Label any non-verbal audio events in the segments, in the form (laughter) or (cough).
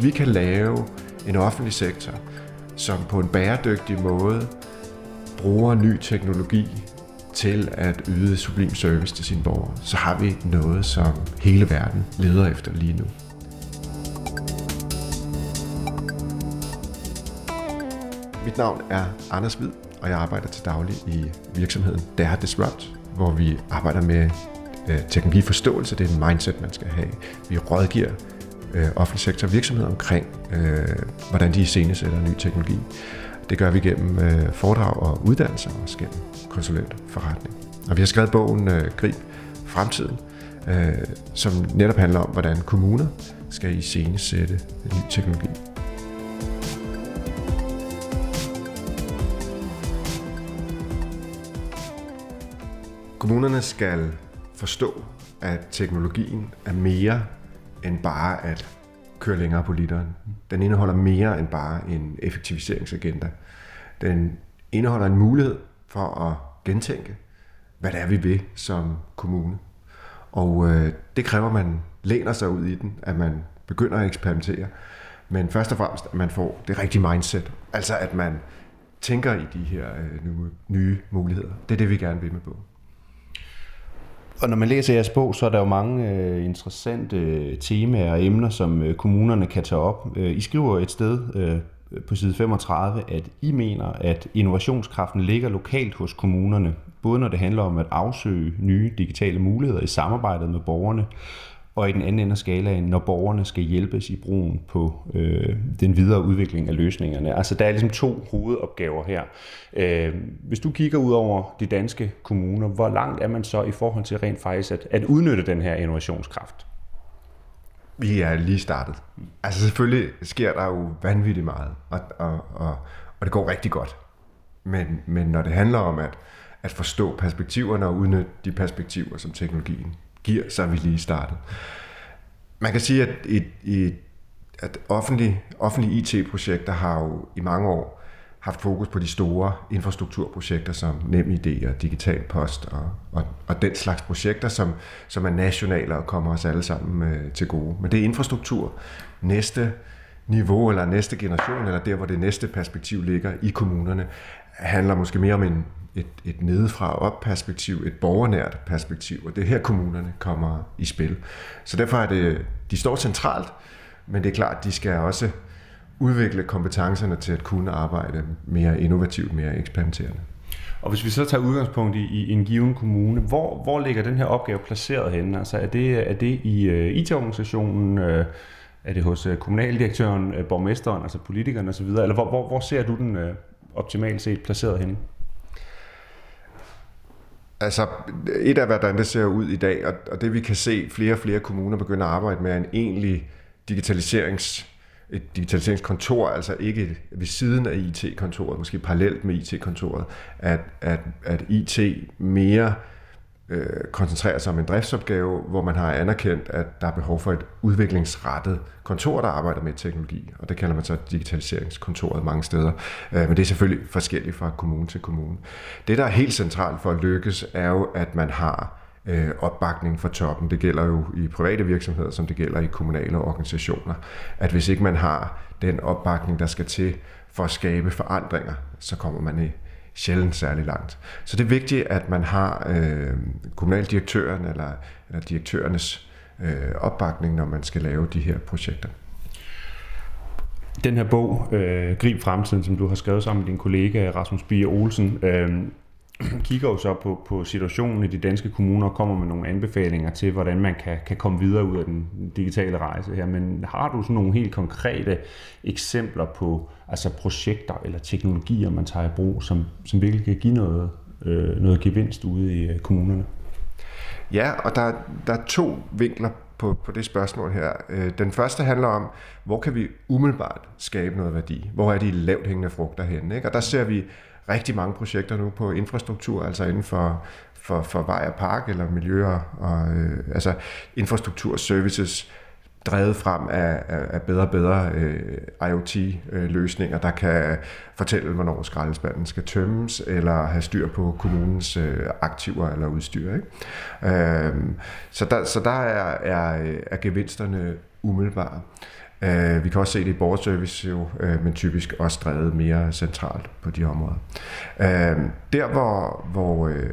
hvis vi kan lave en offentlig sektor, som på en bæredygtig måde bruger ny teknologi til at yde sublim service til sine borgere, så har vi noget, som hele verden leder efter lige nu. Mit navn er Anders Hvid, og jeg arbejder til daglig i virksomheden Dare Disrupt, hvor vi arbejder med øh, teknologiforståelse. Det er en mindset, man skal have. Vi rådgiver øh, offentlig sektor og virksomheder omkring, øh, hvordan de iscenesætter ny teknologi. Det gør vi gennem øh, foredrag og uddannelser, og også gennem konsulentforretning. Og vi har skrevet bogen øh, Grib Fremtiden, øh, som netop handler om, hvordan kommuner skal iscenesætte ny teknologi. Kommunerne skal forstå, at teknologien er mere end bare at køre længere på literen. Den indeholder mere end bare en effektiviseringsagenda. Den indeholder en mulighed for at gentænke, hvad det er, vi vil som kommune. Og øh, det kræver, at man læner sig ud i den, at man begynder at eksperimentere. Men først og fremmest, at man får det rigtige mindset. Altså at man tænker i de her øh, nye muligheder. Det er det, vi gerne vil med bogen. Og når man læser jeres bog, så er der jo mange øh, interessante øh, temaer og emner, som øh, kommunerne kan tage op. Øh, I skriver et sted øh, på side 35, at I mener, at innovationskraften ligger lokalt hos kommunerne, både når det handler om at afsøge nye digitale muligheder i samarbejdet med borgerne, og i den anden ende af skalaen, når borgerne skal hjælpes i brugen på øh, den videre udvikling af løsningerne. Altså der er ligesom to hovedopgaver her. Øh, hvis du kigger ud over de danske kommuner, hvor langt er man så i forhold til rent faktisk at, at udnytte den her innovationskraft? Vi er lige startet. Altså selvfølgelig sker der jo vanvittigt meget, og, og, og, og det går rigtig godt. Men, men når det handler om at, at forstå perspektiverne og udnytte de perspektiver, som teknologien gear, så er vi lige startet. Man kan sige, at, et, et, at offentlige, offentlige IT-projekter har jo i mange år haft fokus på de store infrastrukturprojekter som NemID og Digital Post og, og, og den slags projekter, som, som er nationale og kommer os alle sammen øh, til gode. Men det er infrastruktur. Næste niveau eller næste generation, eller der, hvor det næste perspektiv ligger i kommunerne, handler måske mere om en, et, et nedefra op perspektiv, et borgernært perspektiv, og det er her kommunerne kommer i spil. Så derfor er det, de står centralt, men det er klart, de skal også udvikle kompetencerne til at kunne arbejde mere innovativt, mere eksperimenterende. Og hvis vi så tager udgangspunkt i, i en given kommune, hvor, hvor ligger den her opgave placeret henne? Altså er det, er det i øh, uh, IT-organisationen, uh, øh, er det hos uh, kommunaldirektøren, uh, borgmesteren, altså politikerne osv., eller hvor, hvor, hvor ser du den uh, optimalt set placeret henne? Altså, et af hvordan det ser ud i dag, og, og det vi kan se, flere og flere kommuner begynder at arbejde med, er en egentlig digitaliserings et digitaliseringskontor, altså ikke ved siden af IT-kontoret, måske parallelt med IT-kontoret, at, at, at IT mere øh, koncentrerer sig om en driftsopgave, hvor man har anerkendt, at der er behov for et udviklingsrettet kontor, der arbejder med teknologi, og det kalder man så digitaliseringskontoret mange steder. Øh, men det er selvfølgelig forskelligt fra kommune til kommune. Det, der er helt centralt for at lykkes, er jo, at man har øh, opbakning fra toppen. Det gælder jo i private virksomheder, som det gælder i kommunale organisationer. At hvis ikke man har den opbakning, der skal til for at skabe forandringer, så kommer man i sjældent særlig langt. Så det er vigtigt, at man har øh, kommunaldirektøren eller, eller direktørernes øh, opbakning, når man skal lave de her projekter. Den her bog, øh, Grib Fremtiden, som du har skrevet sammen med din kollega Rasmus Bier Olsen, øh, (clears throat) kigger jo så på, på situationen i de danske kommuner og kommer med nogle anbefalinger til, hvordan man kan, kan komme videre ud af den digitale rejse her. Men har du sådan nogle helt konkrete eksempler på altså projekter eller teknologier, man tager i brug, som, som virkelig kan give noget, øh, noget gevinst ude i øh, kommunerne? Ja, og der, der er to vinkler på, på det spørgsmål her. Øh, den første handler om, hvor kan vi umiddelbart skabe noget værdi? Hvor er de lavt hængende frugter henne? Ikke? Og der ser vi rigtig mange projekter nu på infrastruktur, altså inden for, for, for vej og park eller miljøer, og, øh, altså infrastruktur services, drevet frem af, af, af bedre og bedre øh, IoT-løsninger, der kan fortælle, hvornår skraldespanden skal tømmes, eller have styr på kommunens øh, aktiver eller udstyr. Ikke? Øh, så der, så der er, er, er gevinsterne umiddelbare. Øh, vi kan også se det i borgerservice, jo, øh, men typisk også drevet mere centralt på de områder. Øh, der, hvor, hvor, øh,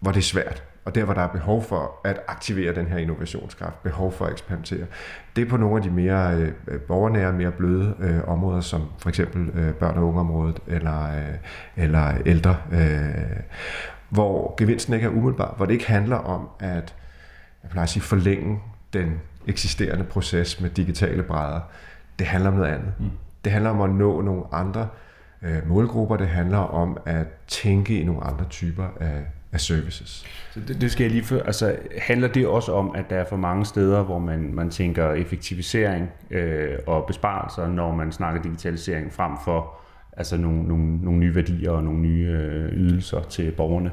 hvor det er svært, og der, hvor der er behov for at aktivere den her innovationskraft, behov for at eksperimentere, det er på nogle af de mere øh, borgernære, mere bløde øh, områder, som for eksempel øh, børn- og ungeområdet eller, øh, eller ældre, øh, hvor gevinsten ikke er umiddelbar, hvor det ikke handler om at, jeg plejer at sige, forlænge den eksisterende proces med digitale brædder. Det handler om noget andet. Mm. Det handler om at nå nogle andre øh, målgrupper. Det handler om at tænke i nogle andre typer af, af services. Så det, det skal jeg lige for, altså handler det også om, at der er for mange steder, hvor man, man tænker effektivisering øh, og besparelser, når man snakker digitalisering frem for altså nogle, nogle, nogle nye værdier og nogle nye øh, ydelser til borgerne?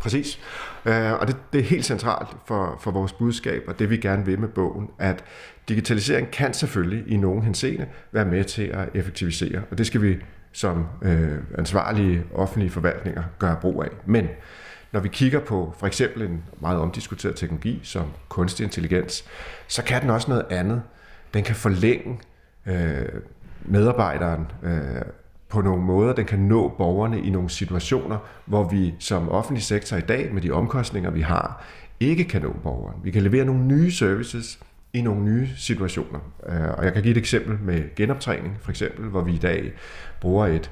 Præcis. Øh, og det, det er helt centralt for, for vores budskab, og det vi gerne vil med bogen, at digitalisering kan selvfølgelig i nogen henseende være med til at effektivisere, og det skal vi som øh, ansvarlige offentlige forvaltninger gøre brug af. Men når vi kigger på for eksempel en meget omdiskuteret teknologi som kunstig intelligens, så kan den også noget andet. Den kan forlænge øh, medarbejderen øh, på nogle måder. Den kan nå borgerne i nogle situationer, hvor vi som offentlig sektor i dag, med de omkostninger, vi har, ikke kan nå borgeren. Vi kan levere nogle nye services i nogle nye situationer. Øh, og jeg kan give et eksempel med genoptræning, for eksempel, hvor vi i dag bruger et,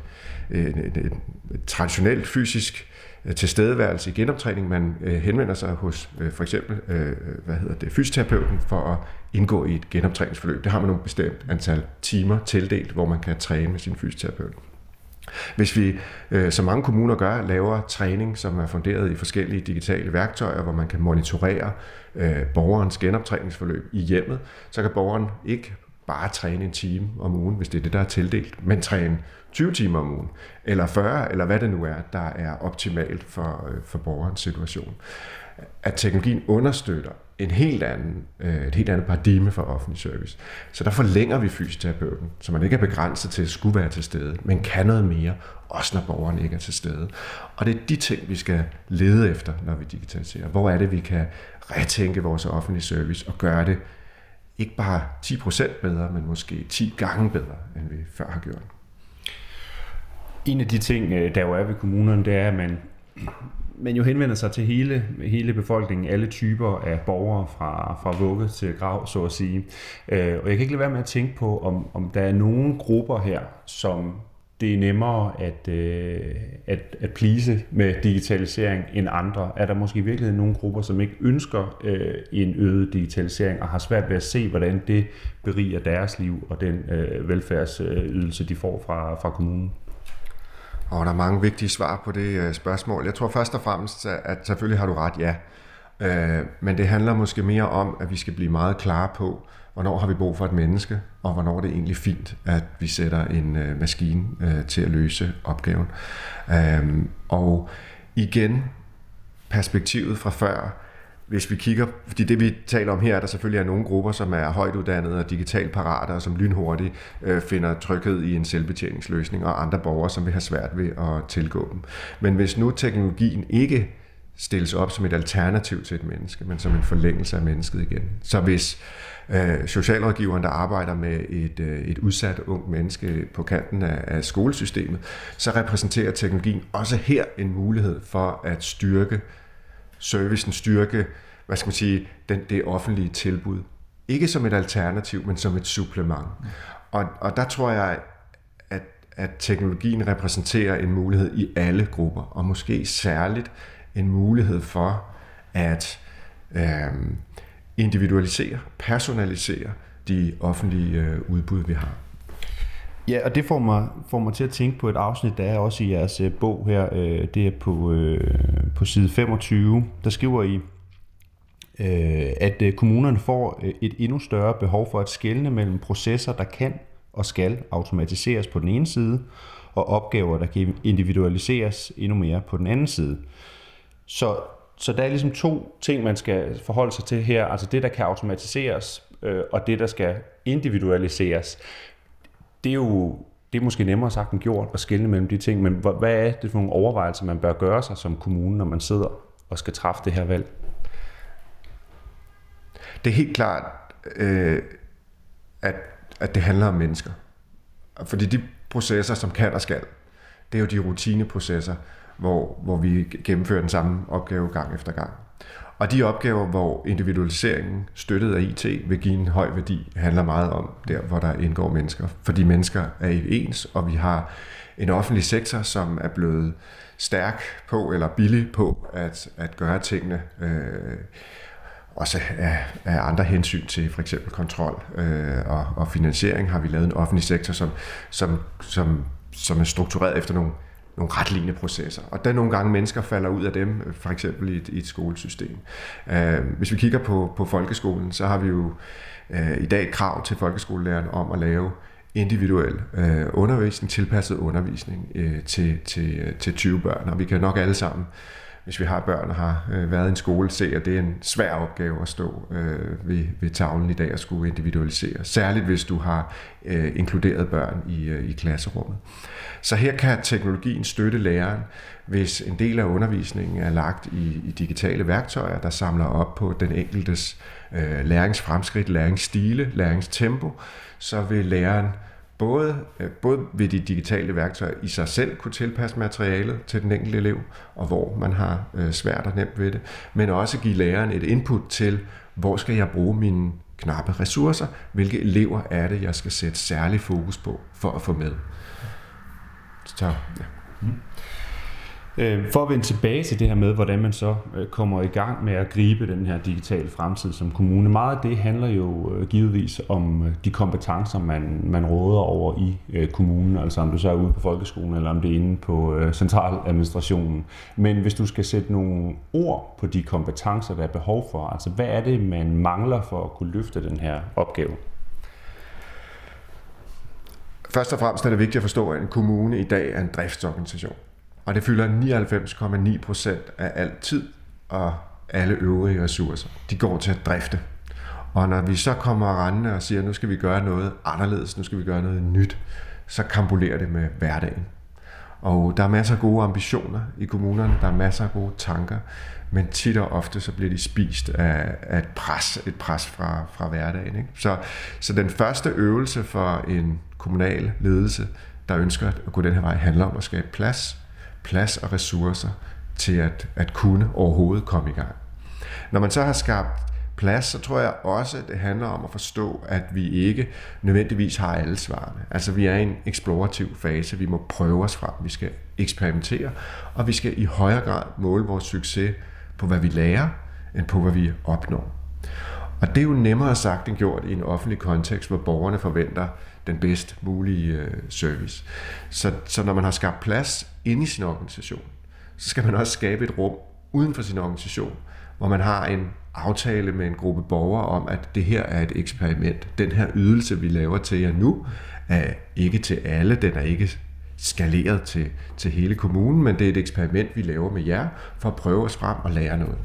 et, et, et traditionelt fysisk øh, Øh, tilstedeværelse i genoptræning. Man øh, henvender sig hos øh, for eksempel øh, hvad hedder det, fysioterapeuten for at indgå i et genoptræningsforløb. Det har man nogle bestemt antal timer tildelt, hvor man kan træne med sin fysioterapeut. Hvis vi, øh, som mange kommuner gør, laver træning, som er funderet i forskellige digitale værktøjer, hvor man kan monitorere øh, borgerens genoptræningsforløb i hjemmet, så kan borgeren ikke bare træne en time om ugen, hvis det er det, der er tildelt, men træne 20 timer om ugen, eller 40, eller hvad det nu er, der er optimalt for, øh, for borgerens situation. At teknologien understøtter en helt anden, øh, et helt andet paradigme for offentlig service. Så der forlænger vi fysioterapeuten, så man ikke er begrænset til at skulle være til stede, men kan noget mere, også når borgeren ikke er til stede. Og det er de ting, vi skal lede efter, når vi digitaliserer. Hvor er det, vi kan retænke vores offentlige service og gøre det ikke bare 10% bedre, men måske 10 gange bedre, end vi før har gjort. En af de ting, øh, der jo er ved kommunerne, det er, at man man jo henvender sig til hele, hele befolkningen, alle typer af borgere fra, fra vugge til grav, så at sige. Øh, og jeg kan ikke lade være med at tænke på, om, om der er nogle grupper her, som det er nemmere at, øh, at, at plise med digitalisering end andre. Er der måske i virkeligheden nogle grupper, som ikke ønsker øh, en øget digitalisering og har svært ved at se, hvordan det beriger deres liv og den øh, velfærdsydelse, de får fra, fra kommunen? Og der er mange vigtige svar på det øh, spørgsmål. Jeg tror først og fremmest, at selvfølgelig har du ret, ja. Øh, men det handler måske mere om, at vi skal blive meget klare på, hvornår har vi brug for et menneske, og hvornår er det egentlig fint, at vi sætter en øh, maskine øh, til at løse opgaven. Øh, og igen, perspektivet fra før, hvis vi kigger, fordi det vi taler om her, er der selvfølgelig er nogle grupper, som er højt uddannede og digitalt parate, og som lynhurtigt øh, finder tryghed i en selvbetjeningsløsning, og andre borgere, som vil have svært ved at tilgå dem. Men hvis nu teknologien ikke stilles op som et alternativ til et menneske, men som en forlængelse af mennesket igen. Så hvis øh, socialrådgiveren, der arbejder med et, øh, et udsat ung menneske på kanten af, af skolesystemet, så repræsenterer teknologien også her en mulighed for at styrke servicen styrke, hvad skal man sige, den, det offentlige tilbud. Ikke som et alternativ, men som et supplement. Og, og der tror jeg, at, at teknologien repræsenterer en mulighed i alle grupper, og måske særligt en mulighed for at øh, individualisere, personalisere de offentlige øh, udbud, vi har. Ja, og det får mig, får mig til at tænke på et afsnit, der er også i jeres øh, bog her. Øh, det er på, øh, på side 25. Der skriver I, øh, at øh, kommunerne får øh, et endnu større behov for at skelne mellem processer, der kan og skal automatiseres på den ene side, og opgaver, der kan individualiseres endnu mere på den anden side. Så, så der er ligesom to ting, man skal forholde sig til her. Altså det, der kan automatiseres, øh, og det, der skal individualiseres det er jo det er måske nemmere sagt end gjort at skille mellem de ting, men hvad er det for nogle overvejelser, man bør gøre sig som kommune, når man sidder og skal træffe det her valg? Det er helt klart, øh, at, at det handler om mennesker. Fordi de processer, som kan og skal, det er jo de rutineprocesser, hvor, hvor vi gennemfører den samme opgave gang efter gang. Og de opgaver, hvor individualiseringen støttet af IT vil give en høj værdi, handler meget om der, hvor der indgår mennesker. Fordi mennesker er ikke ens, og vi har en offentlig sektor, som er blevet stærk på eller billig på at, at gøre tingene. Øh, også af, af andre hensyn til for eksempel kontrol øh, og, og finansiering har vi lavet en offentlig sektor, som, som, som, som er struktureret efter nogle nogle retlignende processer. Og der nogle gange mennesker falder ud af dem, øh, for eksempel i et, i et skolesystem. Øh, hvis vi kigger på, på folkeskolen, så har vi jo øh, i dag et krav til folkeskolelæreren om at lave individuel øh, undervisning, tilpasset undervisning øh, til, til, øh, til 20 børn. Og vi kan nok alle sammen hvis vi har børn og har øh, været i en skole, se, at det er en svær opgave at stå øh, ved, ved tavlen i dag og skulle individualisere. Særligt hvis du har øh, inkluderet børn i, øh, i klasserummet. Så her kan teknologien støtte læreren, hvis en del af undervisningen er lagt i, i digitale værktøjer, der samler op på den enkeltes øh, læringsfremskridt, læringsstile, læringstempo, så vil læreren både, øh, både ved de digitale værktøjer i sig selv kunne tilpasse materialet til den enkelte elev, og hvor man har øh, svært og nemt ved det, men også give læreren et input til, hvor skal jeg bruge mine knappe ressourcer, hvilke elever er det, jeg skal sætte særlig fokus på for at få med. Så, ja. Mm. Øh, for at vende tilbage til det her med, hvordan man så øh, kommer i gang med at gribe den her digitale fremtid som kommune. Meget af det handler jo øh, givetvis om øh, de kompetencer, man, man råder over i kommunen, altså om du så er ude på folkeskolen, eller om det er inde på centraladministrationen. Men hvis du skal sætte nogle ord på de kompetencer, der er behov for, altså hvad er det, man mangler for at kunne løfte den her opgave? Først og fremmest er det vigtigt at forstå, at en kommune i dag er en driftsorganisation. Og det fylder 99,9 procent af al tid og alle øvrige ressourcer. De går til at drifte. Og når vi så kommer rendende og siger, at nu skal vi gøre noget anderledes, nu skal vi gøre noget nyt, så kampulerer det med hverdagen. Og der er masser af gode ambitioner i kommunerne, der er masser af gode tanker, men tit og ofte så bliver de spist af, af et pres, et pres fra, fra hverdagen. Ikke? Så, så den første øvelse for en kommunal ledelse, der ønsker at gå den her vej, handler om at skabe plads plads og ressourcer til at, at kunne overhovedet komme i gang. Når man så har skabt plads, så tror jeg også, at det handler om at forstå, at vi ikke nødvendigvis har alle svarene. Altså vi er i en eksplorativ fase, vi må prøve os frem, vi skal eksperimentere, og vi skal i højere grad måle vores succes på, hvad vi lærer, end på, hvad vi opnår. Og det er jo nemmere sagt end gjort i en offentlig kontekst, hvor borgerne forventer den bedst mulige øh, service. Så, så når man har skabt plads inde i sin organisation, så skal man også skabe et rum uden for sin organisation, hvor man har en aftale med en gruppe borgere om, at det her er et eksperiment. Den her ydelse, vi laver til jer nu, er ikke til alle, den er ikke skaleret til, til hele kommunen, men det er et eksperiment, vi laver med jer, for at prøve os frem og lære noget.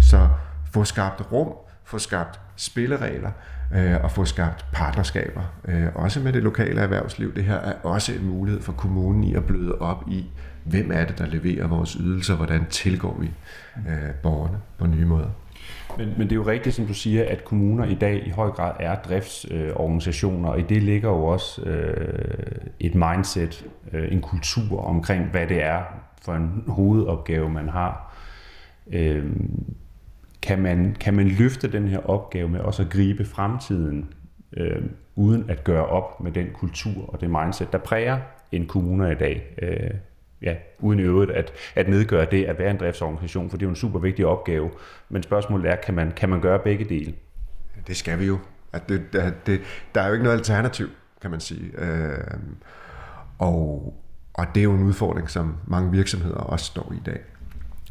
Så få skabt rum, få skabt spilleregler, øh, og få skabt partnerskaber, øh, også med det lokale erhvervsliv. Det her er også en mulighed for kommunen i at bløde op i, hvem er det, der leverer vores ydelser, hvordan tilgår vi øh, borgerne på nye måder. Men, men det er jo rigtigt, som du siger, at kommuner i dag i høj grad er driftsorganisationer, øh, og i det ligger jo også øh, et mindset, øh, en kultur omkring, hvad det er for en hovedopgave, man har. Øh, kan man, kan man løfte den her opgave med også at gribe fremtiden, øh, uden at gøre op med den kultur og det mindset, der præger en kommune i dag. Øh, ja, uden i øvrigt at, at nedgøre det at være en driftsorganisation, for det er jo en super vigtig opgave. Men spørgsmålet er, kan man, kan man gøre begge dele? Det skal vi jo. At det, det, det, der er jo ikke noget alternativ, kan man sige. Øh, og, og det er jo en udfordring, som mange virksomheder også står i i dag.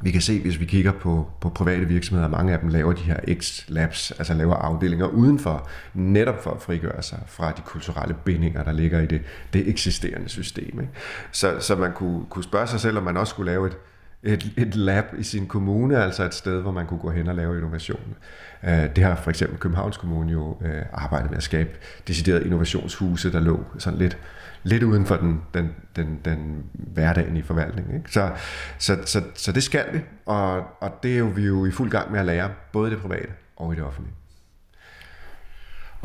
Vi kan se, hvis vi kigger på, på private virksomheder, mange af dem laver de her X-labs, altså laver afdelinger udenfor, netop for at frigøre sig fra de kulturelle bindinger, der ligger i det, det eksisterende system. Ikke? Så, så man kunne, kunne spørge sig selv, om man også skulle lave et, et, et lab i sin kommune, altså et sted, hvor man kunne gå hen og lave innovation. Øh, det har for eksempel Københavns Kommune jo øh, arbejdet med at skabe deciderede innovationshuse, der lå sådan lidt lidt uden for den, den, den, den hverdagen i forvaltningen. Ikke? Så, så, så, så det skal vi, og, og det er jo vi jo i fuld gang med at lære, både i det private og i det offentlige.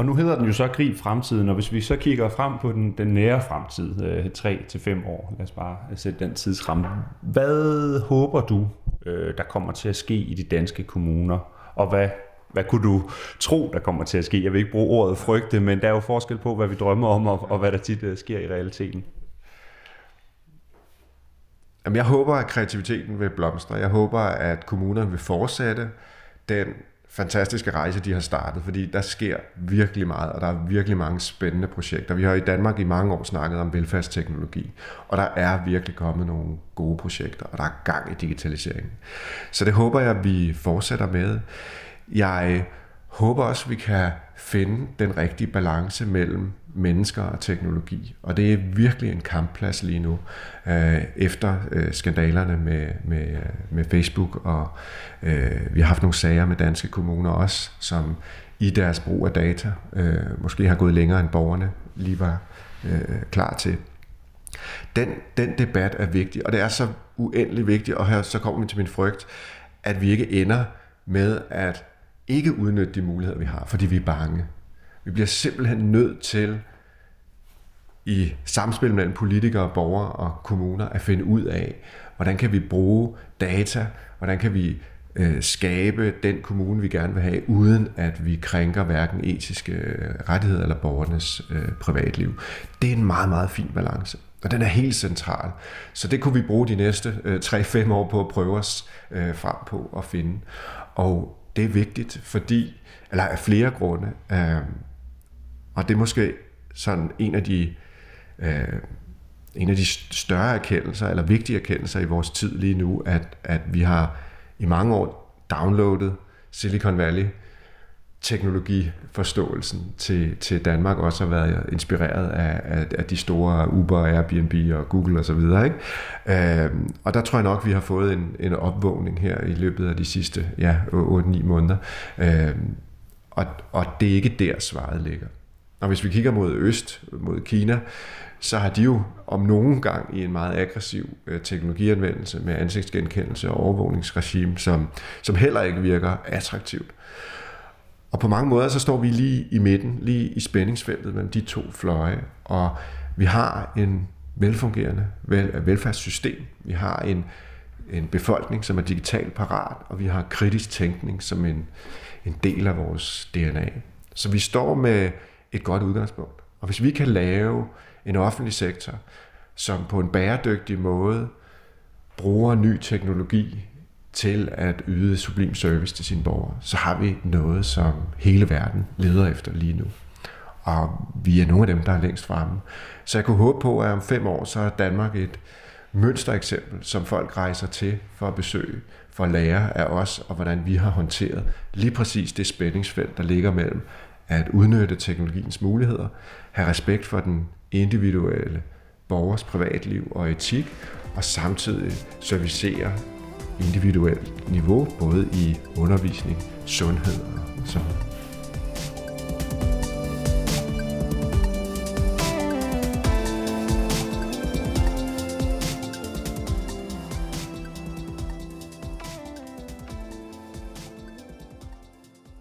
Og nu hedder den jo så Grib Fremtiden, og hvis vi så kigger frem på den, den nære fremtid, øh, 3-5 år, lad os bare sætte den tidsramme. Hvad håber du, øh, der kommer til at ske i de danske kommuner, og hvad, hvad kunne du tro, der kommer til at ske? Jeg vil ikke bruge ordet frygte, men der er jo forskel på, hvad vi drømmer om, og, og hvad der tit øh, sker i realiteten. Jamen, jeg håber, at kreativiteten vil blomstre. Jeg håber, at kommunerne vil fortsætte den fantastiske rejse, de har startet, fordi der sker virkelig meget, og der er virkelig mange spændende projekter. Vi har i Danmark i mange år snakket om velfærdsteknologi, og der er virkelig kommet nogle gode projekter, og der er gang i digitaliseringen. Så det håber jeg, at vi fortsætter med. Jeg håber også, at vi kan finde den rigtige balance mellem mennesker og teknologi. Og det er virkelig en kampplads lige nu, øh, efter øh, skandalerne med, med, med Facebook, og øh, vi har haft nogle sager med danske kommuner også, som i deres brug af data øh, måske har gået længere end borgerne lige var øh, klar til. Den, den debat er vigtig, og det er så uendelig vigtigt, og her så kommer vi til min frygt, at vi ikke ender med at ikke udnytte de muligheder, vi har, fordi vi er bange. Vi bliver simpelthen nødt til i samspil mellem politikere, borgere og kommuner at finde ud af, hvordan kan vi bruge data, hvordan kan vi øh, skabe den kommune, vi gerne vil have, uden at vi krænker hverken etiske øh, rettigheder eller borgernes øh, privatliv. Det er en meget, meget fin balance. Og den er helt central. Så det kunne vi bruge de næste øh, 3-5 år på at prøve os øh, frem på at finde. Og det er vigtigt, fordi, eller af flere grunde, øh, og det er måske sådan en af de øh, en af de større erkendelser, eller vigtige erkendelser i vores tid lige nu, at, at vi har i mange år downloadet Silicon Valley teknologiforståelsen til, til Danmark også har været inspireret af, af, af de store Uber, Airbnb og Google osv. Og, øh, og der tror jeg nok, vi har fået en, en opvågning her i løbet af de sidste ja, 8-9 måneder. Øh, og, og det er ikke der, svaret ligger. Og hvis vi kigger mod øst, mod Kina, så har de jo om nogen gang i en meget aggressiv øh, teknologianvendelse med ansigtsgenkendelse og overvågningsregime, som, som heller ikke virker attraktivt. Og på mange måder så står vi lige i midten, lige i spændingsfeltet mellem de to fløje, og vi har en velfungerende vel, øh, velfærdssystem. Vi har en, en befolkning, som er digitalt parat, og vi har kritisk tænkning som en, en del af vores DNA. Så vi står med et godt udgangspunkt. Og hvis vi kan lave en offentlig sektor, som på en bæredygtig måde bruger ny teknologi til at yde sublim service til sine borgere, så har vi noget, som hele verden leder efter lige nu. Og vi er nogle af dem, der er længst fremme. Så jeg kunne håbe på, at om fem år, så er Danmark et mønstereksempel, som folk rejser til for at besøge, for at lære af os, og hvordan vi har håndteret lige præcis det spændingsfelt, der ligger mellem at udnytte teknologiens muligheder, have respekt for den individuelle borgers privatliv og etik, og samtidig servicere individuelt niveau, både i undervisning, sundhed og så videre.